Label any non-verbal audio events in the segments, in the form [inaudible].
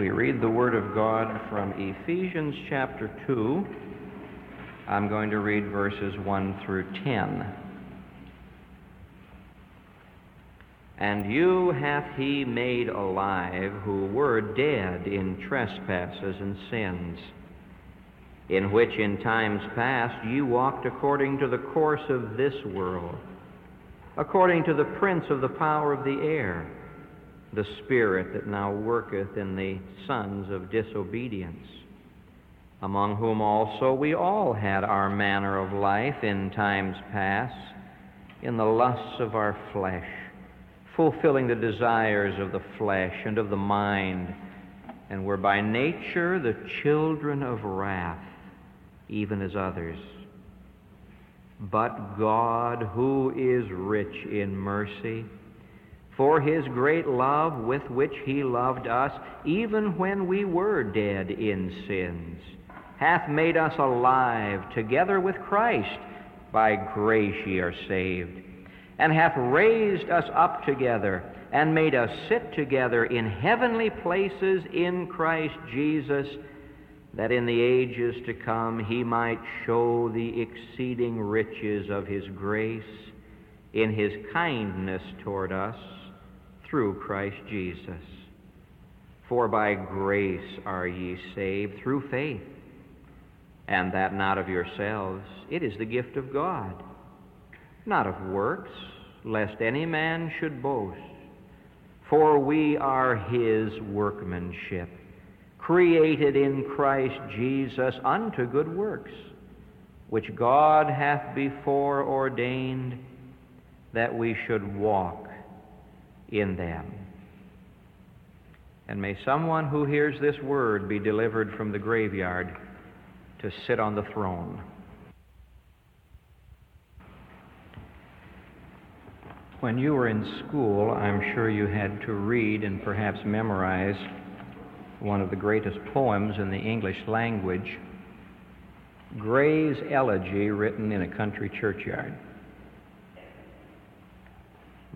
We read the Word of God from Ephesians chapter 2. I'm going to read verses 1 through 10. And you hath he made alive who were dead in trespasses and sins, in which in times past ye walked according to the course of this world, according to the prince of the power of the air the Spirit that now worketh in the sons of disobedience, among whom also we all had our manner of life in times past, in the lusts of our flesh, fulfilling the desires of the flesh and of the mind, and were by nature the children of wrath, even as others. But God, who is rich in mercy, for his great love with which he loved us, even when we were dead in sins, hath made us alive together with Christ. By grace ye are saved, and hath raised us up together, and made us sit together in heavenly places in Christ Jesus, that in the ages to come he might show the exceeding riches of his grace in his kindness toward us through Christ Jesus. For by grace are ye saved through faith, and that not of yourselves. It is the gift of God, not of works, lest any man should boast. For we are his workmanship, created in Christ Jesus unto good works, which God hath before ordained that we should walk in them. And may someone who hears this word be delivered from the graveyard to sit on the throne. When you were in school, I'm sure you had to read and perhaps memorize one of the greatest poems in the English language, Gray's Elegy, written in a country churchyard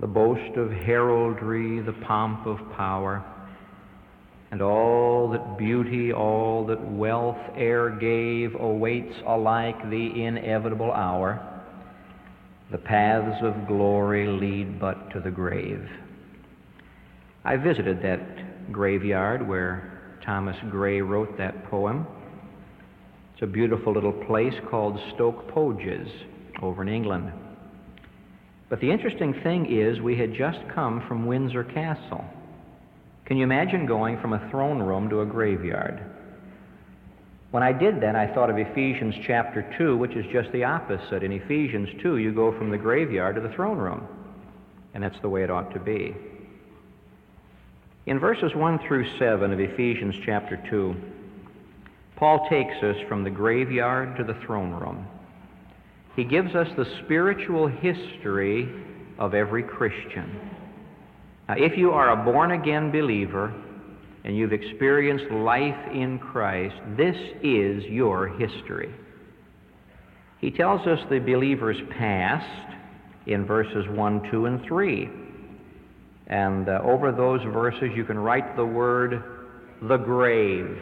the boast of heraldry, the pomp of power, and all that beauty, all that wealth e'er gave, awaits alike the inevitable hour. The paths of glory lead but to the grave. I visited that graveyard where Thomas Gray wrote that poem. It's a beautiful little place called Stoke Poges over in England. But the interesting thing is, we had just come from Windsor Castle. Can you imagine going from a throne room to a graveyard? When I did that, I thought of Ephesians chapter 2, which is just the opposite. In Ephesians 2, you go from the graveyard to the throne room. And that's the way it ought to be. In verses 1 through 7 of Ephesians chapter 2, Paul takes us from the graveyard to the throne room. He gives us the spiritual history of every Christian. Now, if you are a born again believer and you've experienced life in Christ, this is your history. He tells us the believer's past in verses 1, 2, and 3. And uh, over those verses, you can write the word the grave.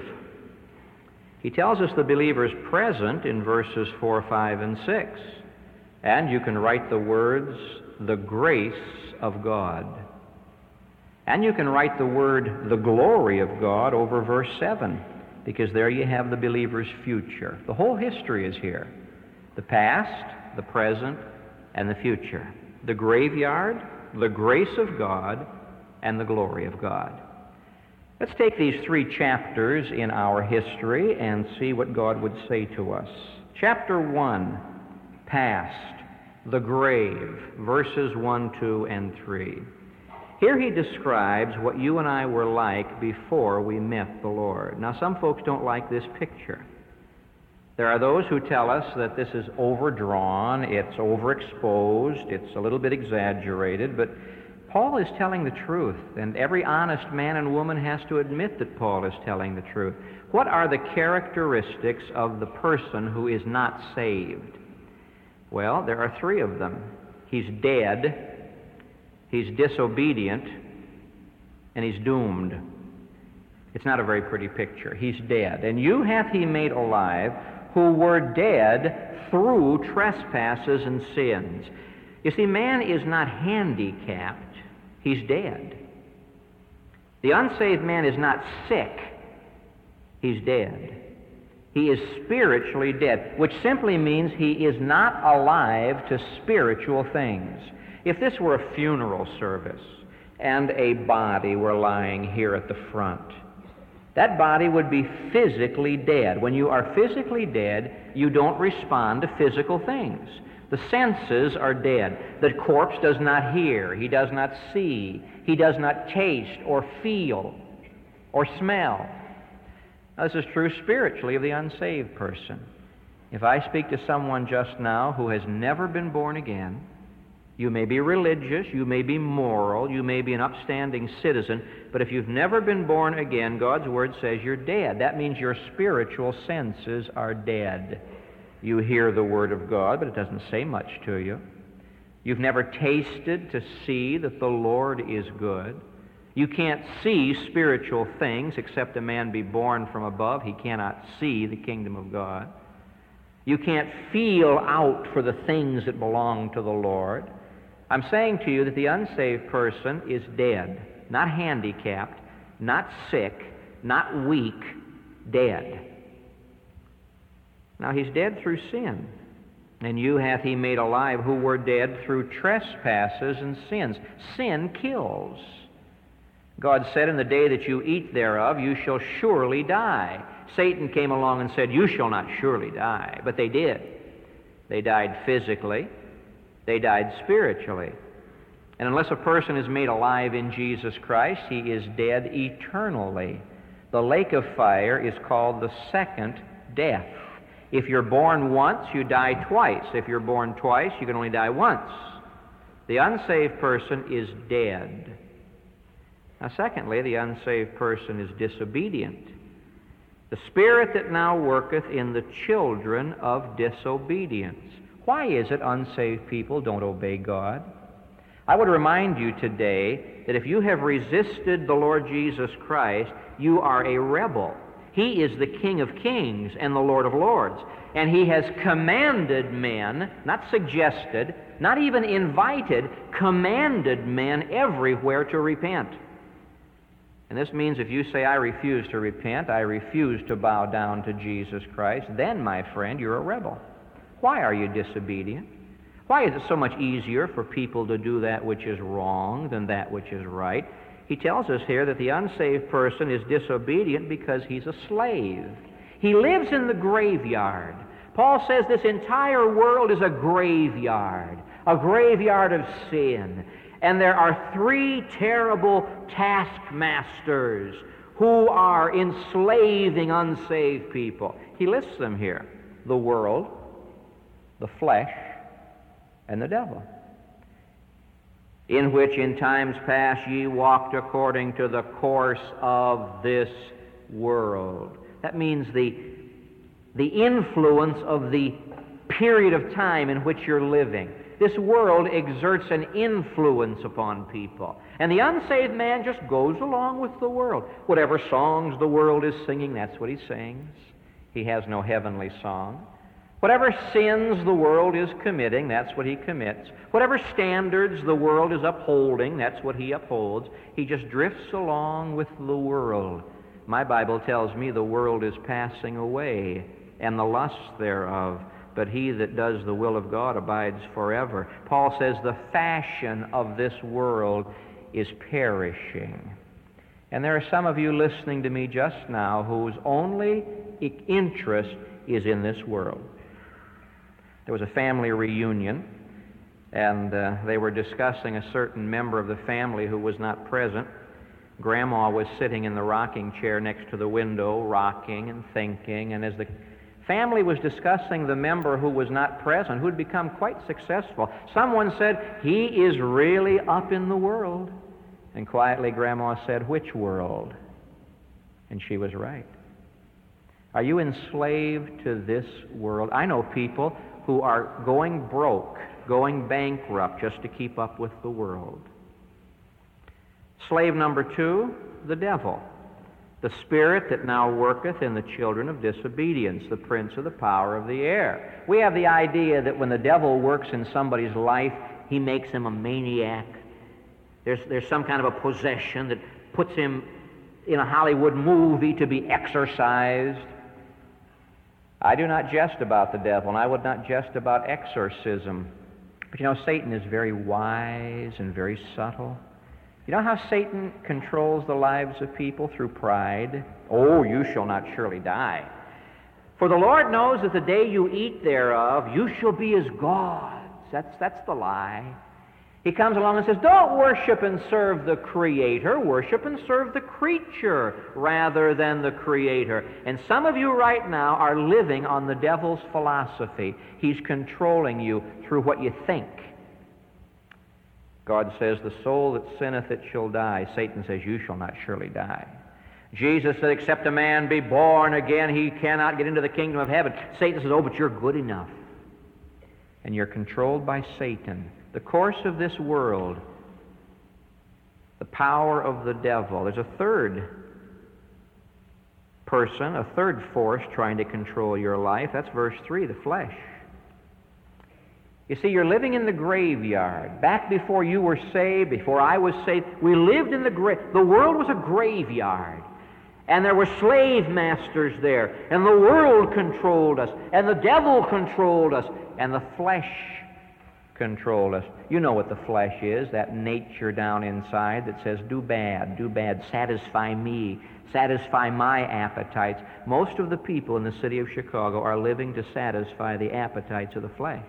He tells us the believer is present in verses 4, 5, and 6. And you can write the words, the grace of God. And you can write the word, the glory of God, over verse 7, because there you have the believer's future. The whole history is here the past, the present, and the future. The graveyard, the grace of God, and the glory of God. Let's take these three chapters in our history and see what God would say to us. Chapter 1, past, the grave, verses 1, 2, and 3. Here he describes what you and I were like before we met the Lord. Now, some folks don't like this picture. There are those who tell us that this is overdrawn, it's overexposed, it's a little bit exaggerated, but Paul is telling the truth, and every honest man and woman has to admit that Paul is telling the truth. What are the characteristics of the person who is not saved? Well, there are three of them. He's dead, he's disobedient, and he's doomed. It's not a very pretty picture. He's dead. And you hath he made alive who were dead through trespasses and sins. You see, man is not handicapped, he's dead. The unsaved man is not sick, he's dead. He is spiritually dead, which simply means he is not alive to spiritual things. If this were a funeral service and a body were lying here at the front, that body would be physically dead. When you are physically dead, you don't respond to physical things. The senses are dead. The corpse does not hear, he does not see, he does not taste or feel or smell. Now, this is true spiritually of the unsaved person. If I speak to someone just now who has never been born again, you may be religious, you may be moral, you may be an upstanding citizen, but if you've never been born again, God's Word says you're dead. That means your spiritual senses are dead. You hear the Word of God, but it doesn't say much to you. You've never tasted to see that the Lord is good. You can't see spiritual things except a man be born from above. He cannot see the kingdom of God. You can't feel out for the things that belong to the Lord. I'm saying to you that the unsaved person is dead, not handicapped, not sick, not weak, dead. Now he's dead through sin. And you hath he made alive who were dead through trespasses and sins. Sin kills. God said, In the day that you eat thereof, you shall surely die. Satan came along and said, You shall not surely die. But they did. They died physically, they died spiritually. And unless a person is made alive in Jesus Christ, he is dead eternally. The lake of fire is called the second death. If you're born once, you die twice. If you're born twice, you can only die once. The unsaved person is dead. Now, secondly, the unsaved person is disobedient. The spirit that now worketh in the children of disobedience. Why is it unsaved people don't obey God? I would remind you today that if you have resisted the Lord Jesus Christ, you are a rebel. He is the King of kings and the Lord of lords. And He has commanded men, not suggested, not even invited, commanded men everywhere to repent. And this means if you say, I refuse to repent, I refuse to bow down to Jesus Christ, then, my friend, you're a rebel. Why are you disobedient? Why is it so much easier for people to do that which is wrong than that which is right? He tells us here that the unsaved person is disobedient because he's a slave. He lives in the graveyard. Paul says this entire world is a graveyard, a graveyard of sin. And there are three terrible taskmasters who are enslaving unsaved people. He lists them here the world, the flesh, and the devil. In which in times past ye walked according to the course of this world. That means the, the influence of the period of time in which you're living. This world exerts an influence upon people. And the unsaved man just goes along with the world. Whatever songs the world is singing, that's what he sings. He has no heavenly song. Whatever sins the world is committing, that's what he commits. Whatever standards the world is upholding, that's what he upholds. He just drifts along with the world. My Bible tells me the world is passing away and the lusts thereof, but he that does the will of God abides forever. Paul says the fashion of this world is perishing. And there are some of you listening to me just now whose only interest is in this world. There was a family reunion, and uh, they were discussing a certain member of the family who was not present. Grandma was sitting in the rocking chair next to the window, rocking and thinking, and as the family was discussing the member who was not present, who had become quite successful, someone said, He is really up in the world. And quietly, Grandma said, Which world? And she was right. Are you enslaved to this world? I know people who are going broke, going bankrupt just to keep up with the world. Slave number two, the devil. the spirit that now worketh in the children of disobedience, the prince of the power of the air. We have the idea that when the devil works in somebody's life, he makes him a maniac. There's, there's some kind of a possession that puts him in a Hollywood movie to be exorcised. I do not jest about the devil, and I would not jest about exorcism. But you know, Satan is very wise and very subtle. You know how Satan controls the lives of people through pride? Oh, you shall not surely die. For the Lord knows that the day you eat thereof, you shall be as gods. That's, that's the lie. He comes along and says, Don't worship and serve the Creator, worship and serve the creature rather than the Creator. And some of you right now are living on the devil's philosophy. He's controlling you through what you think. God says, The soul that sinneth, it shall die. Satan says, You shall not surely die. Jesus said, Except a man be born again, he cannot get into the kingdom of heaven. Satan says, Oh, but you're good enough. And you're controlled by Satan. The course of this world, the power of the devil. There's a third person, a third force trying to control your life. That's verse 3, the flesh. You see, you're living in the graveyard. Back before you were saved, before I was saved, we lived in the grave. The world was a graveyard. And there were slave masters there. And the world controlled us. And the devil controlled us. And the flesh controlled us. You know what the flesh is that nature down inside that says, do bad, do bad, satisfy me, satisfy my appetites. Most of the people in the city of Chicago are living to satisfy the appetites of the flesh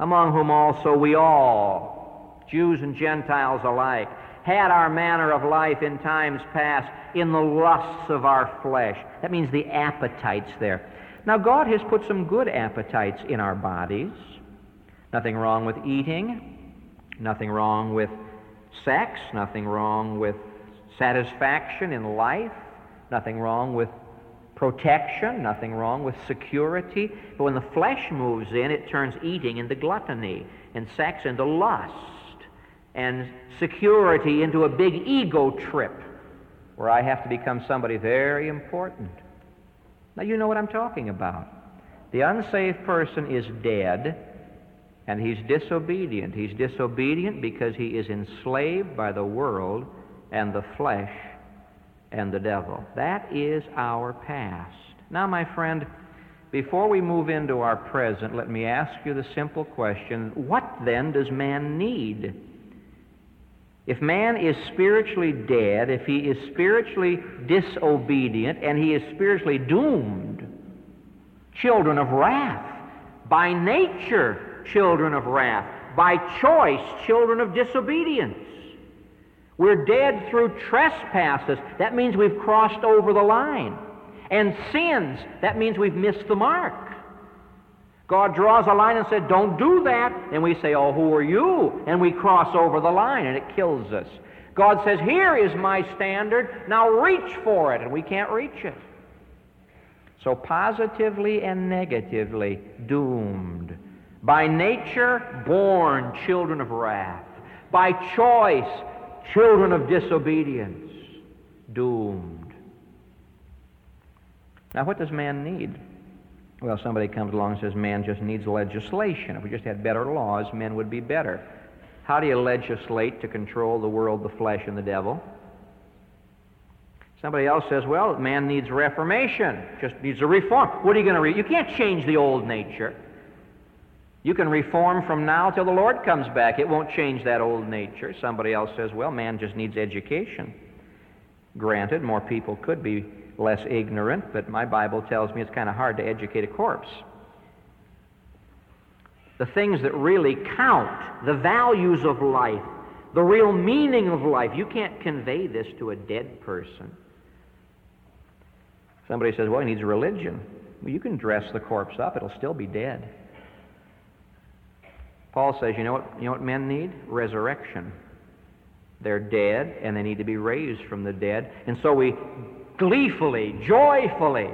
among whom also we all, Jews and Gentiles alike, had our manner of life in times past in the lusts of our flesh. That means the appetites there. Now, God has put some good appetites in our bodies. Nothing wrong with eating, nothing wrong with sex, nothing wrong with satisfaction in life, nothing wrong with protection, nothing wrong with security. But when the flesh moves in, it turns eating into gluttony, and sex into lust, and security into a big ego trip where I have to become somebody very important. Now, you know what I'm talking about. The unsaved person is dead, and he's disobedient. He's disobedient because he is enslaved by the world and the flesh and the devil. That is our past. Now, my friend, before we move into our present, let me ask you the simple question what then does man need? If man is spiritually dead, if he is spiritually disobedient, and he is spiritually doomed, children of wrath, by nature, children of wrath, by choice, children of disobedience. We're dead through trespasses. That means we've crossed over the line. And sins, that means we've missed the mark. God draws a line and said, Don't do that. And we say, Oh, who are you? And we cross over the line and it kills us. God says, Here is my standard. Now reach for it. And we can't reach it. So, positively and negatively doomed. By nature, born children of wrath. By choice, children of disobedience, doomed. Now, what does man need? Well, somebody comes along and says man just needs legislation. If we just had better laws, men would be better. How do you legislate to control the world, the flesh, and the devil? Somebody else says, well, man needs reformation, just needs a reform. What are you going to read? You can't change the old nature. You can reform from now till the Lord comes back. It won't change that old nature. Somebody else says, well, man just needs education. Granted, more people could be less ignorant, but my Bible tells me it's kind of hard to educate a corpse. The things that really count, the values of life, the real meaning of life, you can't convey this to a dead person. Somebody says, well, he needs religion. Well, you can dress the corpse up, it'll still be dead. Paul says, you know what, you know what men need? Resurrection. They're dead and they need to be raised from the dead. And so we gleefully, joyfully,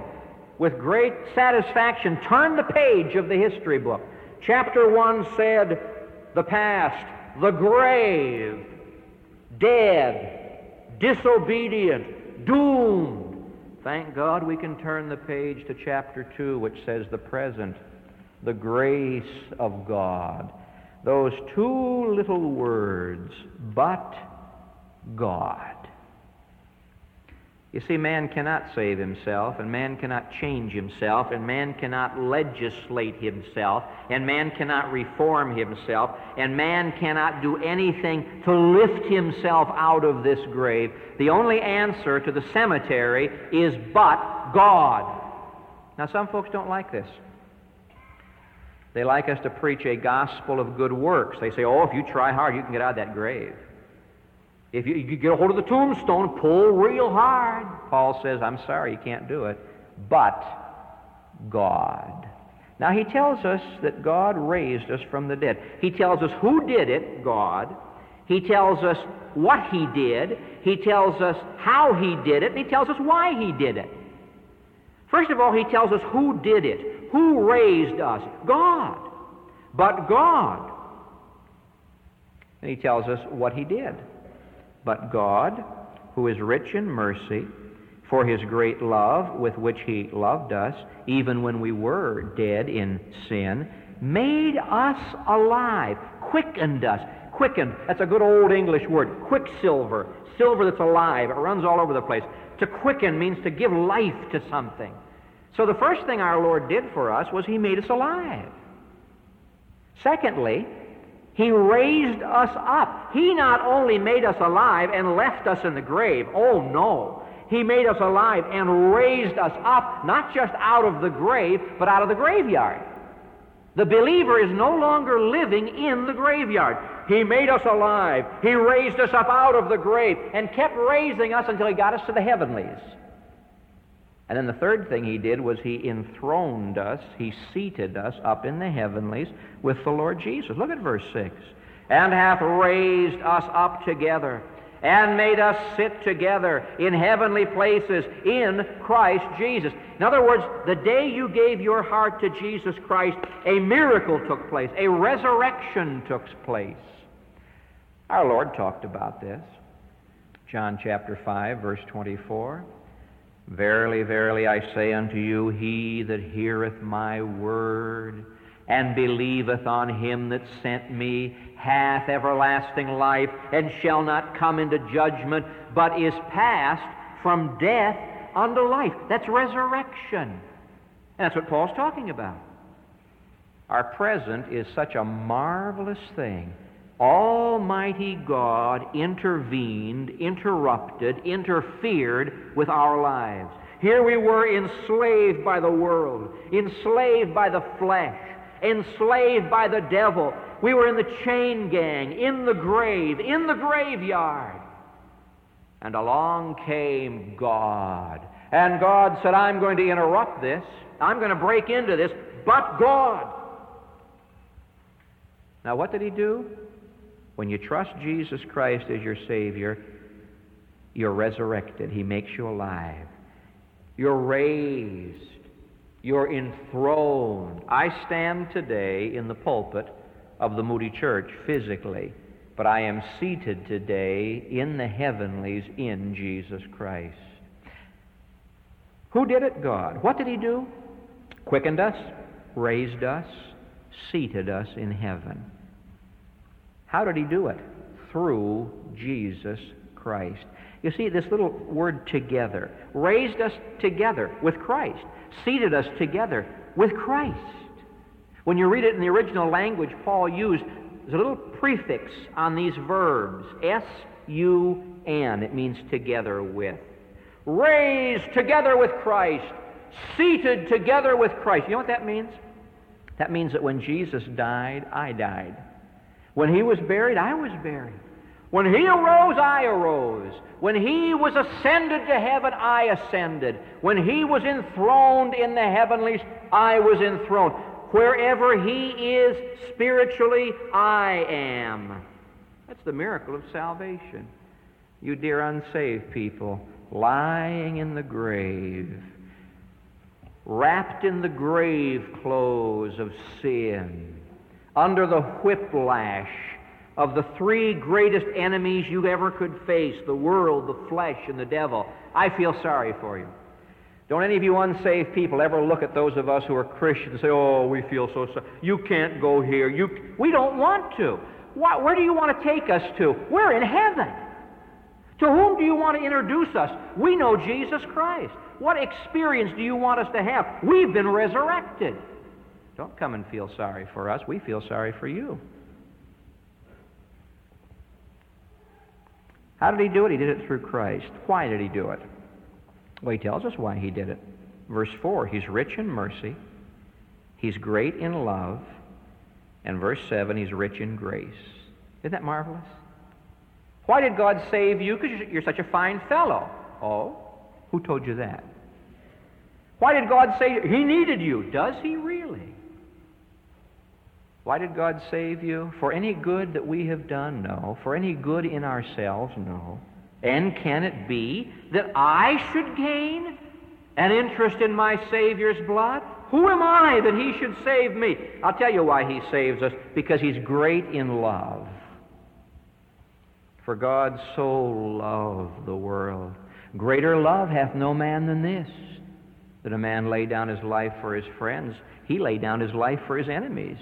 with great satisfaction turn the page of the history book. Chapter 1 said, the past, the grave, dead, disobedient, doomed. Thank God we can turn the page to chapter 2, which says the present, the grace of God. Those two little words, but God. You see, man cannot save himself, and man cannot change himself, and man cannot legislate himself, and man cannot reform himself, and man cannot do anything to lift himself out of this grave. The only answer to the cemetery is but God. Now, some folks don't like this. They like us to preach a gospel of good works. They say, oh, if you try hard, you can get out of that grave. If you, you get a hold of the tombstone, pull real hard. Paul says, I'm sorry, you can't do it. But God. Now, he tells us that God raised us from the dead. He tells us who did it, God. He tells us what he did. He tells us how he did it. And he tells us why he did it. First of all, he tells us who did it. Who raised us? God. But God. And he tells us what he did. But God, who is rich in mercy, for his great love with which he loved us, even when we were dead in sin, made us alive, quickened us. Quickened, that's a good old English word, quicksilver, silver that's alive. It runs all over the place. To quicken means to give life to something. So the first thing our Lord did for us was he made us alive. Secondly, he raised us up. He not only made us alive and left us in the grave, oh no. He made us alive and raised us up, not just out of the grave, but out of the graveyard. The believer is no longer living in the graveyard. He made us alive. He raised us up out of the grave and kept raising us until He got us to the heavenlies. And then the third thing he did was he enthroned us, he seated us up in the heavenlies with the Lord Jesus. Look at verse 6. And hath raised us up together and made us sit together in heavenly places in Christ Jesus. In other words, the day you gave your heart to Jesus Christ, a miracle took place, a resurrection took place. Our Lord talked about this. John chapter 5, verse 24. Verily, verily, I say unto you, he that heareth my word and believeth on him that sent me hath everlasting life and shall not come into judgment, but is passed from death unto life. That's resurrection. That's what Paul's talking about. Our present is such a marvelous thing Almighty God intervened, interrupted, interfered with our lives. Here we were enslaved by the world, enslaved by the flesh, enslaved by the devil. We were in the chain gang, in the grave, in the graveyard. And along came God. And God said, I'm going to interrupt this. I'm going to break into this, but God. Now, what did he do? When you trust Jesus Christ as your Savior, you're resurrected. He makes you alive. You're raised. You're enthroned. I stand today in the pulpit of the Moody Church physically, but I am seated today in the heavenlies in Jesus Christ. Who did it? God. What did He do? Quickened us, raised us, seated us in heaven. How did he do it? Through Jesus Christ. You see, this little word together raised us together with Christ, seated us together with Christ. When you read it in the original language, Paul used there's a little prefix on these verbs S U N. It means together with. Raised together with Christ, seated together with Christ. You know what that means? That means that when Jesus died, I died. When he was buried, I was buried. When he arose, I arose. When he was ascended to heaven, I ascended. When he was enthroned in the heavenlies, I was enthroned. Wherever he is spiritually, I am. That's the miracle of salvation. You dear unsaved people, lying in the grave, wrapped in the grave clothes of sin under the whiplash of the three greatest enemies you ever could face the world, the flesh, and the devil. I feel sorry for you. Don't any of you unsaved people ever look at those of us who are Christians and say, oh, we feel so sorry. You can't go here. You... We don't want to. Why, where do you want to take us to? We're in heaven. To whom do you want to introduce us? We know Jesus Christ. What experience do you want us to have? We've been resurrected. Don't come and feel sorry for us. We feel sorry for you. How did he do it? He did it through Christ. Why did he do it? Well, he tells us why he did it. Verse 4 He's rich in mercy, He's great in love, and verse 7 He's rich in grace. Isn't that marvelous? Why did God save you? Because you're such a fine fellow. Oh, who told you that? Why did God say? He needed you. Does He really? Why did God save you? For any good that we have done? No. For any good in ourselves? No. And can it be that I should gain an interest in my Savior's blood? Who am I that He should save me? I'll tell you why He saves us because He's great in love. For God so loved the world. Greater love hath no man than this, that a man lay down his life for his friends. He laid down his life for his enemies.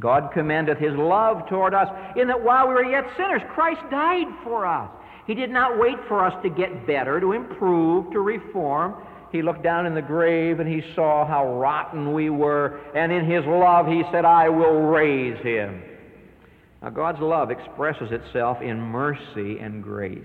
God commendeth his love toward us in that while we were yet sinners, Christ died for us. He did not wait for us to get better, to improve, to reform. He looked down in the grave and he saw how rotten we were, and in his love he said, I will raise him. Now, God's love expresses itself in mercy and grace.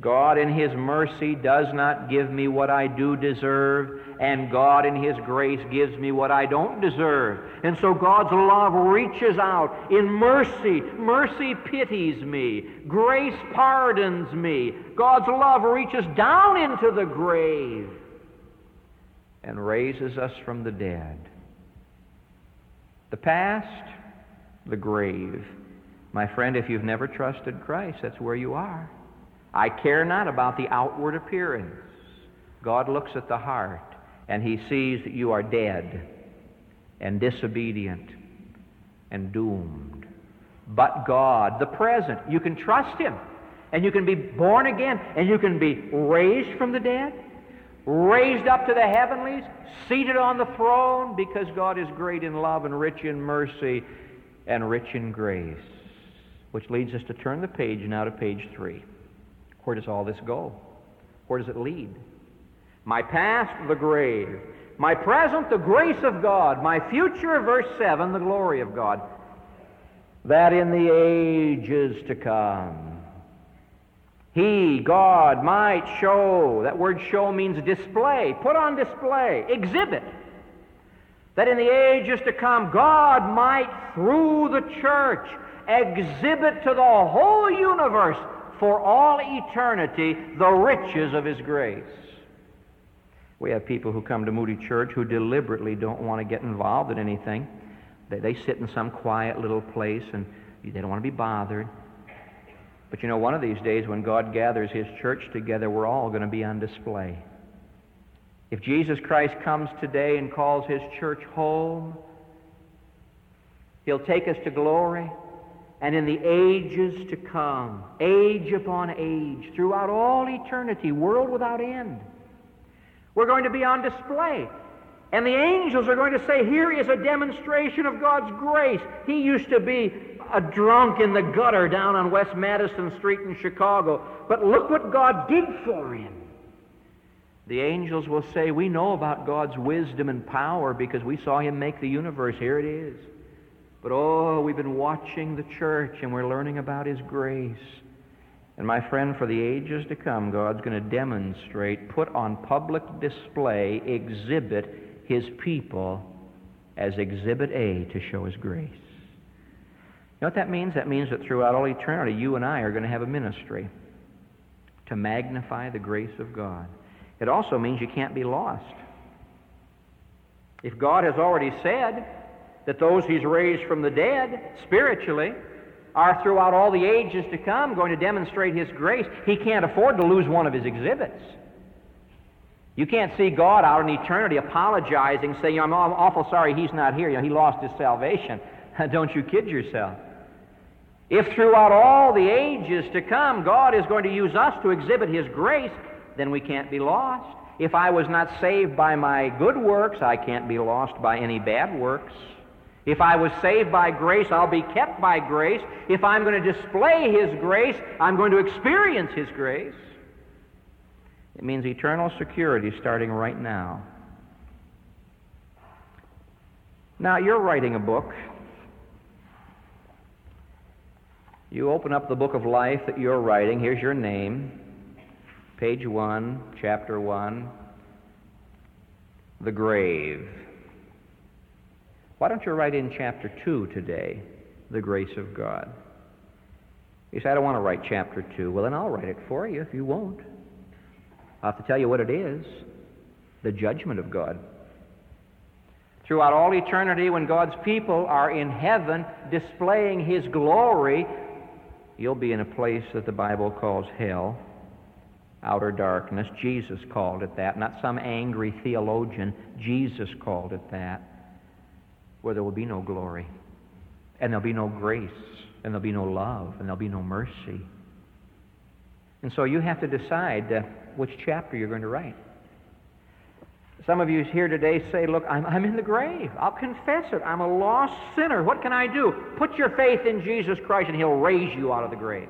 God, in His mercy, does not give me what I do deserve, and God, in His grace, gives me what I don't deserve. And so God's love reaches out in mercy. Mercy pities me, grace pardons me. God's love reaches down into the grave and raises us from the dead. The past, the grave. My friend, if you've never trusted Christ, that's where you are. I care not about the outward appearance. God looks at the heart, and He sees that you are dead and disobedient and doomed. But God, the present, you can trust Him, and you can be born again, and you can be raised from the dead, raised up to the heavenlies, seated on the throne, because God is great in love and rich in mercy and rich in grace. Which leads us to turn the page now to page three. Where does all this go? Where does it lead? My past, the grave. My present, the grace of God. My future, verse 7, the glory of God. That in the ages to come, He, God, might show. That word show means display. Put on display. Exhibit. That in the ages to come, God might, through the church, exhibit to the whole universe for all eternity the riches of His grace. We have people who come to Moody Church who deliberately don't want to get involved in anything. They, they sit in some quiet little place and they don't want to be bothered. But you know, one of these days when God gathers His church together, we're all going to be on display. If Jesus Christ comes today and calls His church home, He'll take us to glory and in the ages to come, age upon age, throughout all eternity, world without end. We're going to be on display. And the angels are going to say, Here is a demonstration of God's grace. He used to be a drunk in the gutter down on West Madison Street in Chicago, but look what God did for him. The angels will say, We know about God's wisdom and power because we saw him make the universe. Here it is. But oh, we've been watching the church and we're learning about His grace. And my friend, for the ages to come, God's going to demonstrate, put on public display, exhibit His people as Exhibit A to show His grace. You know what that means? That means that throughout all eternity, you and I are going to have a ministry to magnify the grace of God. It also means you can't be lost. If God has already said, that those he's raised from the dead spiritually are throughout all the ages to come going to demonstrate his grace. He can't afford to lose one of his exhibits. You can't see God out in eternity apologizing, saying, I'm awful sorry he's not here. You know, he lost his salvation. [laughs] Don't you kid yourself. If throughout all the ages to come God is going to use us to exhibit His grace, then we can't be lost. If I was not saved by my good works, I can't be lost by any bad works. If I was saved by grace, I'll be kept by grace. If I'm going to display His grace, I'm going to experience His grace. It means eternal security starting right now. Now, you're writing a book. You open up the book of life that you're writing. Here's your name. Page 1, chapter 1. The grave. Why don't you write in chapter 2 today? The grace of God. You say, I don't want to write chapter 2. Well, then I'll write it for you if you won't. I'll have to tell you what it is the judgment of God. Throughout all eternity, when God's people are in heaven displaying His glory, you'll be in a place that the Bible calls hell, outer darkness. Jesus called it that, not some angry theologian. Jesus called it that, where there will be no glory, and there'll be no grace, and there'll be no love, and there'll be no mercy. And so you have to decide. Uh, which chapter you're going to write. Some of you here today say, Look, I'm, I'm in the grave. I'll confess it. I'm a lost sinner. What can I do? Put your faith in Jesus Christ and He'll raise you out of the grave.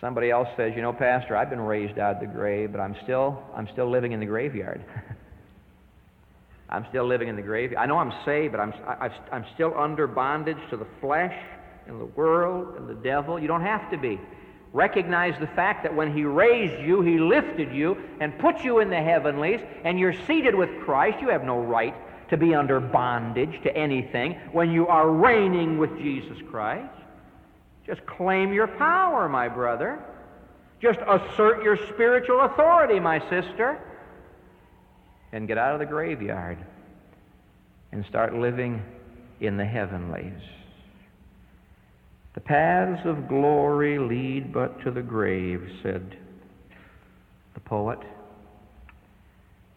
Somebody else says, You know, Pastor, I've been raised out of the grave, but I'm still, I'm still living in the graveyard. [laughs] I'm still living in the grave. I know I'm saved, but I'm, I, I'm still under bondage to the flesh and the world and the devil. You don't have to be. Recognize the fact that when He raised you, He lifted you and put you in the heavenlies, and you're seated with Christ. You have no right to be under bondage to anything when you are reigning with Jesus Christ. Just claim your power, my brother. Just assert your spiritual authority, my sister. And get out of the graveyard and start living in the heavenlies. The paths of glory lead but to the grave, said the poet.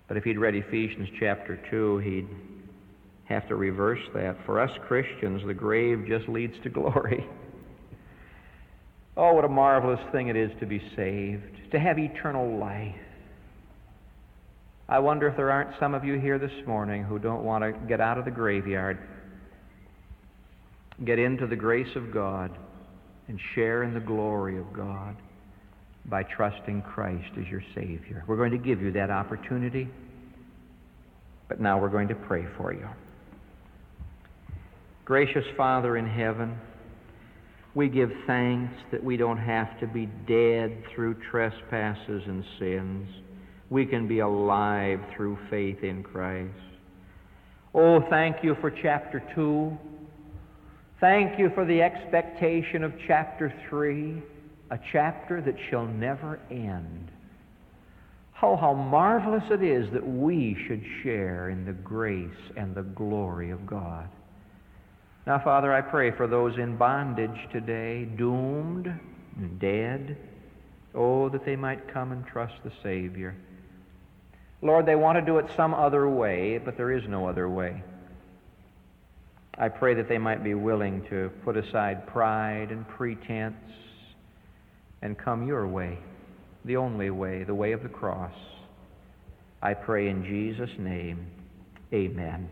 But if he'd read Ephesians chapter 2, he'd have to reverse that. For us Christians, the grave just leads to glory. [laughs] Oh, what a marvelous thing it is to be saved, to have eternal life. I wonder if there aren't some of you here this morning who don't want to get out of the graveyard get into the grace of God and share in the glory of God by trusting Christ as your Savior. We're going to give you that opportunity, but now we're going to pray for you. Gracious Father in heaven, we give thanks that we don't have to be dead through trespasses and sins. We can be alive through faith in Christ. Oh, thank you for chapter 2 Thank you for the expectation of chapter 3, a chapter that shall never end. Oh, how marvelous it is that we should share in the grace and the glory of God. Now, Father, I pray for those in bondage today, doomed and dead. Oh, that they might come and trust the Savior. Lord, they want to do it some other way, but there is no other way. I pray that they might be willing to put aside pride and pretense and come your way, the only way, the way of the cross. I pray in Jesus' name. Amen.